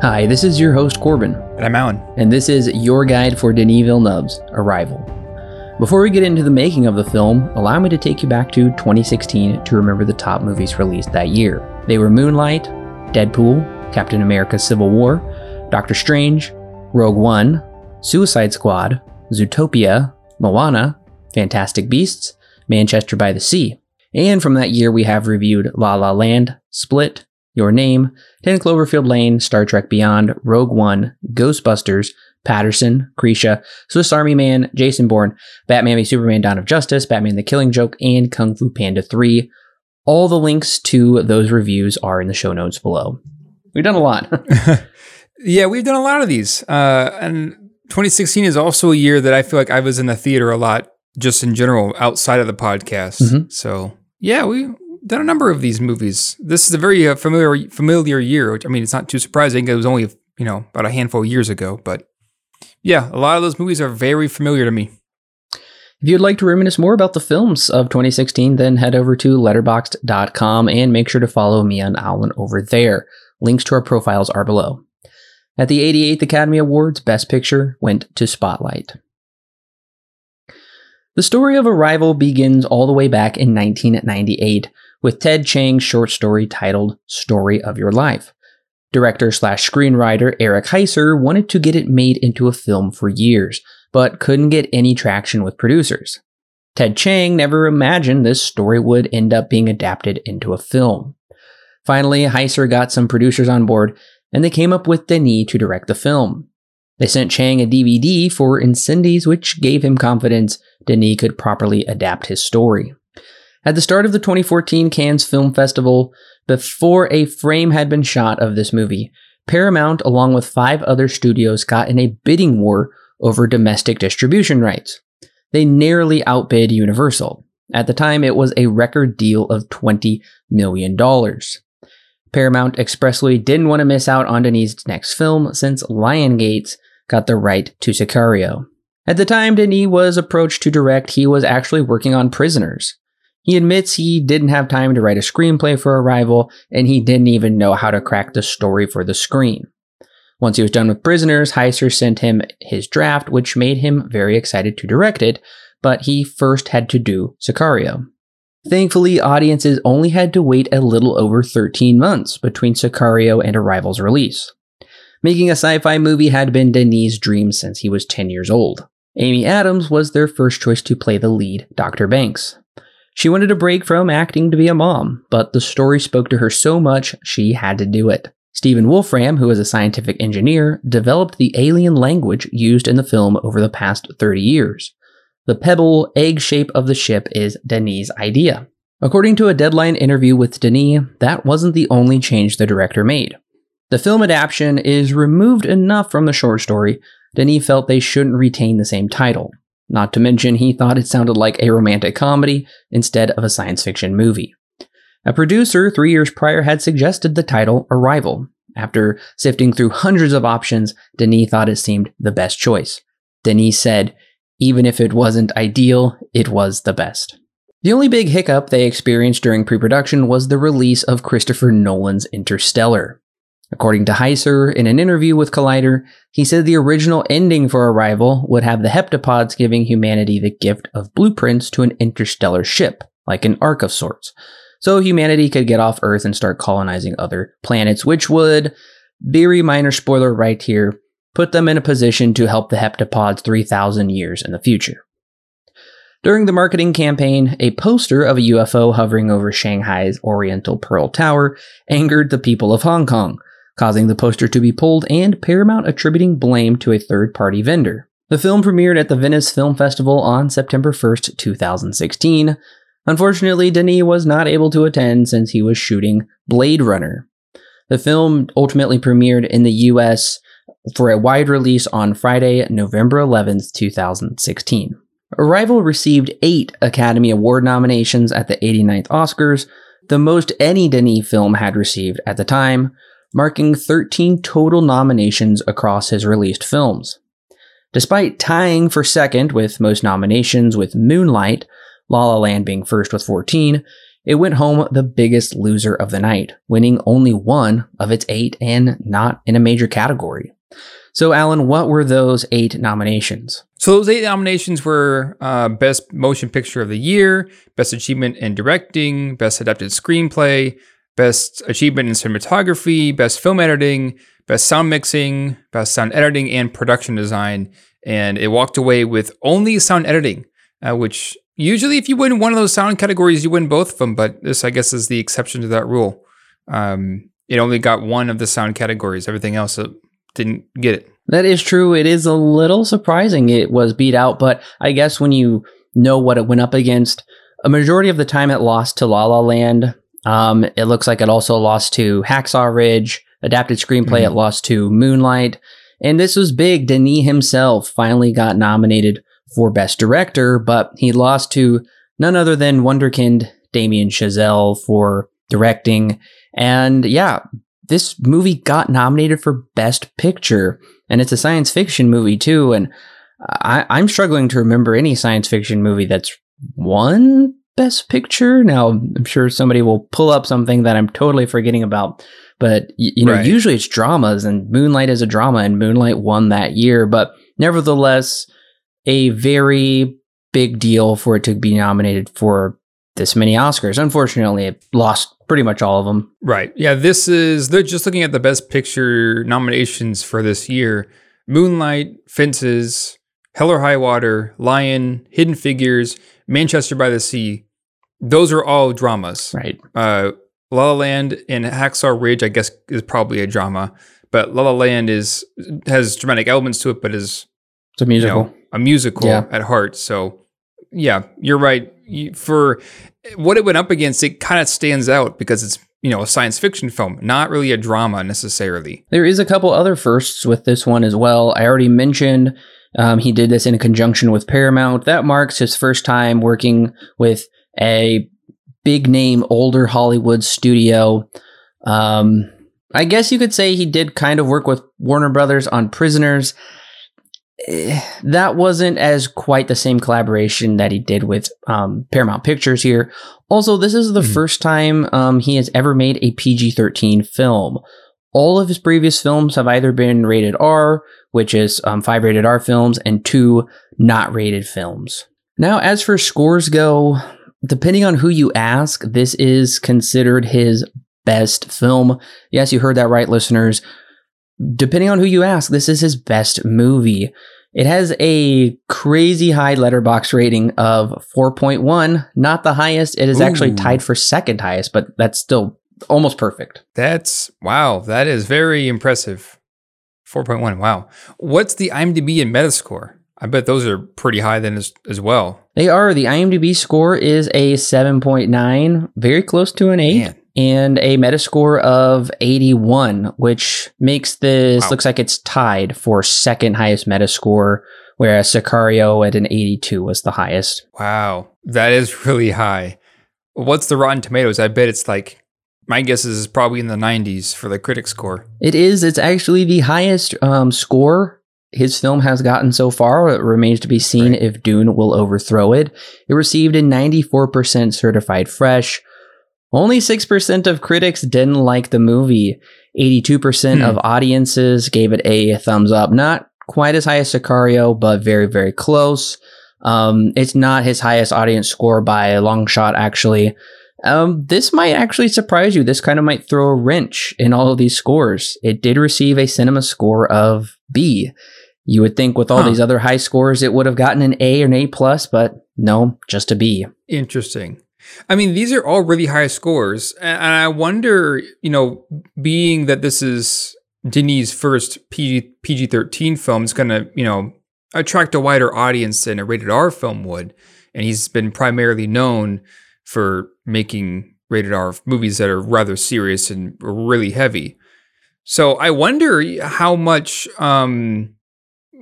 Hi, this is your host Corbin, And I'm Alan. and this is your guide for Denis Villeneuve's Arrival. Before we get into the making of the film, allow me to take you back to 2016 to remember the top movies released that year. They were Moonlight, Deadpool, Captain America Civil War, Doctor Strange, Rogue One, Suicide Squad, Zootopia, Moana, Fantastic Beasts, Manchester by the Sea. And from that year, we have reviewed La La Land, Split, Your Name, 10 Cloverfield Lane, Star Trek Beyond, Rogue One, Ghostbusters, Paterson, Krisha, Swiss Army Man, Jason Bourne, Batman v Superman Dawn of Justice, Batman the Killing Joke, and Kung Fu Panda 3. All the links to those reviews are in the show notes below. We've done a lot. Yeah, we've done a lot of these. Uh, and 2016 is also a year that I feel like I was in the theater a lot, just in general, outside of the podcast. Mhm. So, yeah, we've done a number of these movies. This is a very uh, familiar familiar year. Which, I mean, it's not too surprising. It was only, you know, about a handful of years ago. But yeah, a lot of those movies are very familiar to me. If you'd like to reminisce more about the films of 2016, then head over to letterboxd.com and make sure to follow me on Alan over there. Links to our profiles are below. At the 88th Academy Awards, Best Picture went to Spotlight. The story of Arrival begins all the way back in 1998 with Ted Chiang's short story titled Story of Your Life. Director slash screenwriter Eric Heisserer wanted to get it made into a film for years, but couldn't get any traction with producers. Ted Chiang never imagined this story would end up being adapted into a film. Finally, Heisserer got some producers on board, and they came up with Denis to direct the film. They sent Chiang a DVD for Incendies, which gave him confidence Denis could properly adapt his story. At the start of the 2014 Cannes Film Festival, before a frame had been shot of this movie, Paramount, along with five other studios, got in a bidding war over domestic distribution rights. They narrowly outbid Universal. At the time, it was a record deal of $20 million. Paramount expressly didn't want to miss out on Denis' next film since Lionsgate got the right to Sicario. At the time Denis was approached to direct, he was actually working on Prisoners. He admits he didn't have time to write a screenplay for Arrival, and he didn't even know how to crack the story for the screen. Once he was done with Prisoners, Heisserer sent him his draft, which made him very excited to direct it, but he first had to do Sicario. Thankfully, audiences only had to wait a little over 13 months between Sicario and Arrival's release. Making a sci fi movie had been Denis' dream since he was 10 years old. Amy Adams was their first choice to play the lead, Dr. Banks. She wanted a break from acting to be a mom, but the story spoke to her so much she had to do it. Stephen Wolfram, who is a scientific engineer, developed the alien language used in the film over the past 30 years. The pebble egg shape of the ship is Denis' idea. According to a deadline interview with Denis, that wasn't the only change the director made. The film adaptation is removed enough from the short story, Denis felt they shouldn't retain the same title. Not to mention, he thought it sounded like a romantic comedy instead of a science fiction movie. A producer three years prior had suggested the title Arrival. After sifting through hundreds of options, Denis thought it seemed the best choice. Denis said, even if it wasn't ideal, it was the best. The only big hiccup they experienced during pre production was the release of Christopher Nolan's Interstellar. According to Heisserer, in an interview with Collider, he said the original ending for Arrival would have the heptapods giving humanity the gift of blueprints to an interstellar ship, like an ark of sorts. So humanity could get off Earth and start colonizing other planets, which would, very minor spoiler right here, put them in a position to help the heptapods 3,000 years in the future. During the marketing campaign, a poster of a UFO hovering over Shanghai's Oriental Pearl Tower angered the people of Hong Kong, causing the poster to be pulled and Paramount attributing blame to a third party vendor. The film premiered at the Venice Film Festival on September 1st, 2016. Unfortunately, Denis was not able to attend since he was shooting Blade Runner. The film ultimately premiered in the US for a wide release on Friday, November 11th, 2016. Arrival received eight Academy Award nominations at the 89th Oscars, the most any Denis film had received at the time, marking 13 total nominations across his released films. Despite tying for second with most nominations with Moonlight, La La Land being first with 14, it went home the biggest loser of the night, winning only one of its eight and not in a major category. So, Alan, what were those eight nominations? So those eight nominations were uh, Best Motion Picture of the Year, Best Achievement in Directing, Best Adapted Screenplay, Best Achievement in Cinematography, Best Film Editing, Best Sound Mixing, Best Sound Editing, and Production Design. And it walked away with only sound editing, uh, which usually if you win one of those sound categories, you win both of them. But this, I guess, is the exception to that rule. Um, it only got one of the sound categories. Everything else uh, didn't get it. That is true. It is a little surprising it was beat out, but I guess when you know what it went up against, a majority of the time it lost to La La Land. Um, it looks like it also lost to Hacksaw Ridge, adapted screenplay. Mm-hmm. It lost to Moonlight, and this was big. Denis himself finally got nominated for Best Director, but he lost to none other than Wonderkind Damien Chazelle for directing. And yeah, this movie got nominated for Best Picture, and it's a science fiction movie too. And I, I'm struggling to remember any science fiction movie that's won Best Picture. Now, I'm sure somebody will pull up something that I'm totally forgetting about, but you, you know, right. usually it's dramas, and Moonlight is a drama, and Moonlight won that year. But nevertheless, a very big deal for it to be nominated for this many Oscars. Unfortunately, it lost pretty much all of them. Right. Yeah, this is they're just looking at the best picture nominations for this year. Moonlight, Fences, Hell or High Water, Lion, Hidden Figures, Manchester by the Sea. Those are all dramas. Right. Uh, La La Land and Hacksaw Ridge, I guess, is probably a drama, but La La Land is has dramatic elements to it, but is it's a musical. You know, a musical yeah. at heart. So, yeah, you're right. For what it went up against, it kind of stands out because it's you know a science fiction film, not really a drama necessarily. There is a couple other firsts with this one as well. I already mentioned um, he did this in conjunction with Paramount. That marks his first time working with a big name older Hollywood studio. Um, I guess you could say he did kind of work with Warner Brothers on Prisoners. Eh, that wasn't as quite the same collaboration that he did with um, Paramount Pictures here. Also, this is the mm-hmm. first time um, he has ever made a PG 13 film. All of his previous films have either been rated R, which is um, five rated R films, and two not rated films. Now, as for scores go, depending on who you ask, this is considered his best film. Yes, you heard that right, listeners depending on who you ask, this is his best movie. It has a crazy high Letterboxd rating of 4.1, not the highest. It is Ooh. actually tied for second highest, but that's still almost perfect. That's wow, that is very impressive. 4.1. Wow. What's the IMDb and Metascore? I bet those are pretty high then as, as well. They are. The IMDb score is a 7.9, very close to an 8. Man and a Metascore of 81, which makes this wow. looks like it's tied for second highest Metascore, whereas Sicario at an 82 was the highest. Wow, that is really high. What's the Rotten Tomatoes? I bet it's like my guess is probably in the 90s for the critic score. It is. It's actually the highest um, score his film has gotten so far. It remains to be seen right. if Dune will overthrow it. It received a 94% certified fresh, only 6% of critics didn't like the movie. 82% hmm. of audiences gave it a thumbs up. Not quite as high as Sicario, but very, very close. Um, it's not his highest audience score by a long shot, actually. Um, this might actually surprise you. This kind of might throw a wrench in all of these scores. It did receive a cinema score of B. You would think with all huh. these other high scores, it would have gotten an A or an A plus, but no, just a B. Interesting. I mean, these are all really high scores. And I wonder, you know, being that this is Denis' first PG, PG 13 film, it's going to, you know, attract a wider audience than a rated R film would. And he's been primarily known for making rated R movies that are rather serious and really heavy. So I wonder how much, um,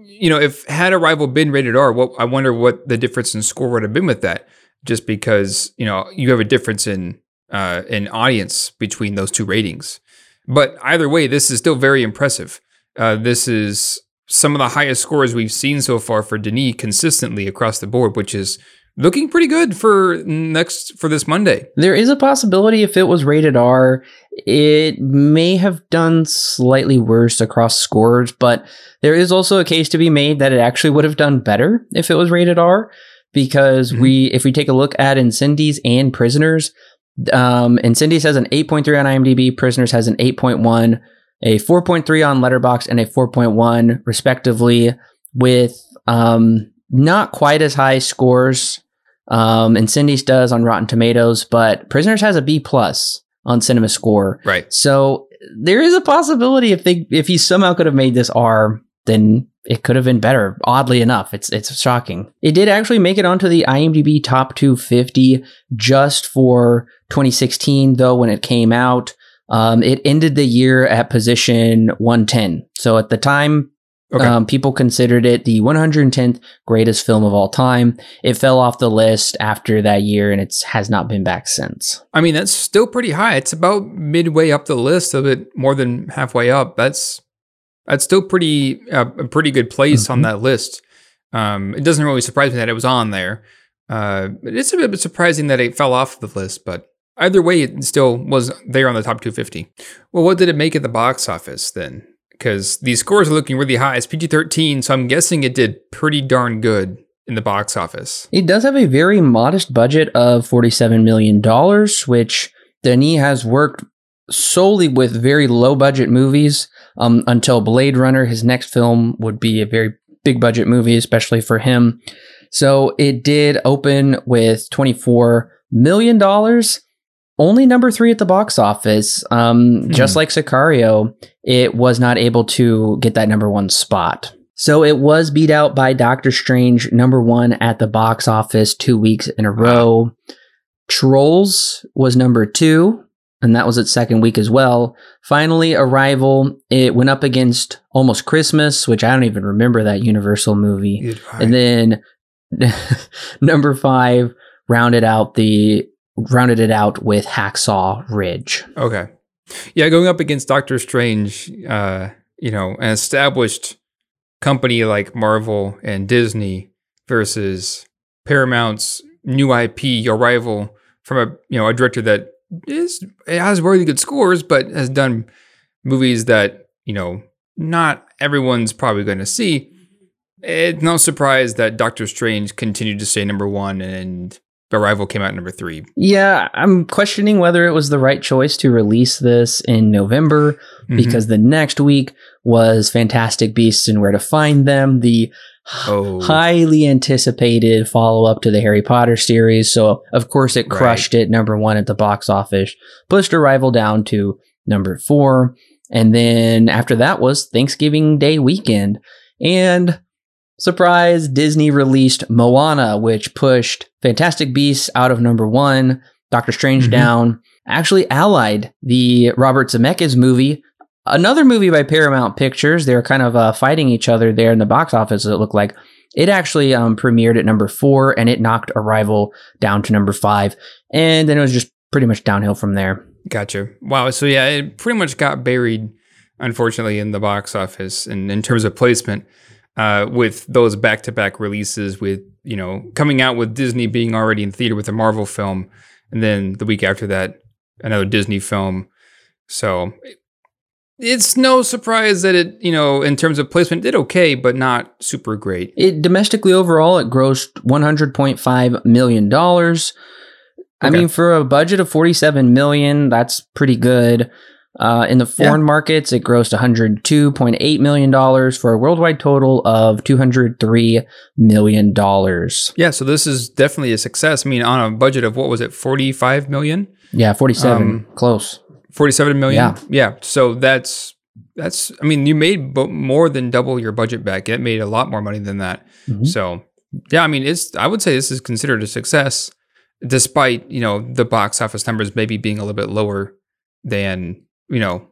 you know, if had Arrival been rated R, what I wonder what the difference in score would have been with that just because you know you have a difference in uh, in audience between those two ratings. But either way, this is still very impressive. Uh, this is some of the highest scores we've seen so far for Denis consistently across the board, which is looking pretty good for next for this Monday. There is a possibility if it was rated R, it may have done slightly worse across scores, but there is also a case to be made that it actually would have done better if it was rated R because mm-hmm. we if we take a look at Incendies and Prisoners, um Incendies has an 8.3 on IMDb, Prisoners has an 8.1, a 4.3 on Letterboxd and a 4.1 respectively with um not quite as high scores um, Incendies does on Rotten Tomatoes, but Prisoners has a B plus on Cinema Score. Right. So there is a possibility if they if he somehow could have made this R, then it could have been better. Oddly enough, it's it's shocking. It did actually make it onto the IMDb top 250 just for 2016, though when it came out. Um, it ended the year at position 110. So at the time, Okay. Um, people considered it the 110th greatest film of all time. It fell off the list after that year, and it has not been back since. I mean, that's still pretty high. It's about midway up the list, a bit more than halfway up. That's that's still pretty uh, a pretty good place mm-hmm. on that list. Um, it doesn't really surprise me that it was on there. Uh, it's a bit surprising that it fell off the list, but either way, it still was there on the top 250. Well, what did it make at the box office then? Because these scores are looking really high. It's PG 13, so I'm guessing it did pretty darn good in the box office. It does have a very modest budget of $47 million, which Denis has worked solely with very low budget movies um, until Blade Runner. His next film would be a very big budget movie, especially for him. So it did open with $24 million only number three at the box office. Um, hmm. Just like Sicario, it was not able to get that number one spot. So it was beat out by Doctor Strange, number one at the box office two weeks in a row. Trolls was number two, and that was its second week as well. Finally, Arrival, it went up against Almost Christmas, which I don't even remember that Universal movie. And then number five rounded out the rounded it out with Hacksaw Ridge. Okay. Yeah, going up against Doctor Strange, uh, you know, an established company like Marvel and Disney versus Paramount's new IP, Arrival from a you know a director that is has really good scores, but has done movies that you know not everyone's probably going to see. It's no surprise that Doctor Strange continued to stay number one and Arrival came out number three. Yeah, I'm questioning whether it was the right choice to release this in November mm-hmm. because the next week was Fantastic Beasts and Where to Find Them, the oh. highly anticipated follow up to the Harry Potter series. So, of course, it crushed right. it number one at the box office, pushed Arrival down to number four. And then after that was Thanksgiving Day weekend. And Surprise, Disney released Moana, which pushed Fantastic Beasts out of number one, Doctor Strange mm-hmm. down, actually allied the Robert Zemeckis movie, another movie by Paramount Pictures. They were kind of uh, fighting each other there in the box office, it looked like. It actually um, premiered at number four and it knocked Arrival down to number five. And then it was just pretty much downhill from there. Gotcha. Wow. So, yeah, it pretty much got buried, unfortunately, in the box office and in terms of placement uh, with those back to back releases, with you know coming out with Disney being already in theater with a Marvel film, and then the week after that another Disney film. So it's no surprise that it, you know, in terms of placement, did okay, but not super great. It domestically overall, it grossed one hundred point five million dollars. Okay. I mean, for a budget of forty seven million, that's pretty good. Uh, in the foreign yeah. markets, it grossed $102.8 million for a worldwide total of $203 million. Yeah, so this is definitely a success. I mean, on a budget of what was it, 45 million? Yeah, 47, um, close. 47 million? Yeah. Yeah, so that's, that's, I mean, you made more than double your budget back. It made a lot more money than that. Mm-hmm. So, yeah, I mean, it's, I would say this is considered a success despite, you know, the box office numbers maybe being a little bit lower than you know,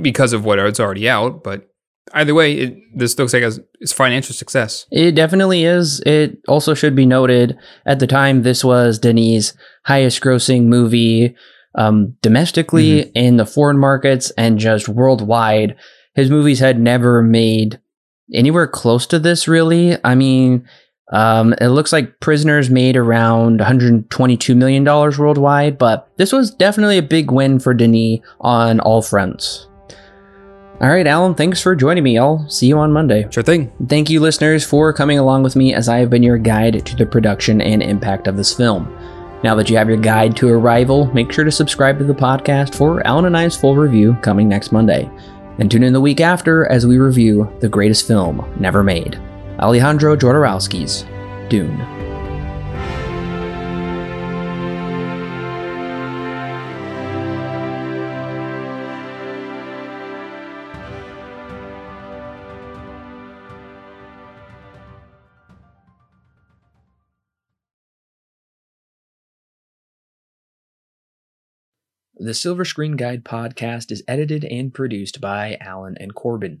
because of what it's already out. But either way, it, this looks like it's financial success. It definitely is. It also should be noted at the time this was Denis' highest grossing movie um, domestically mm-hmm. in the foreign markets and just worldwide. His movies had never made anywhere close to this, really. I mean, Um, it looks like Prisoners made around $122 million worldwide, but this was definitely a big win for Denis on all fronts. All right, Alan, thanks for joining me. I'll see you on Monday. Sure thing. Thank you, listeners, for coming along with me as I have been your guide to the production and impact of this film. Now that you have your guide to Arrival, make sure to subscribe to the podcast for Alan and I's full review coming next Monday. And tune in the week after as we review the greatest film never made Alejandro Jodorowsky's Dune. The Silver Screen Guide podcast is edited and produced by Alan and Corbin.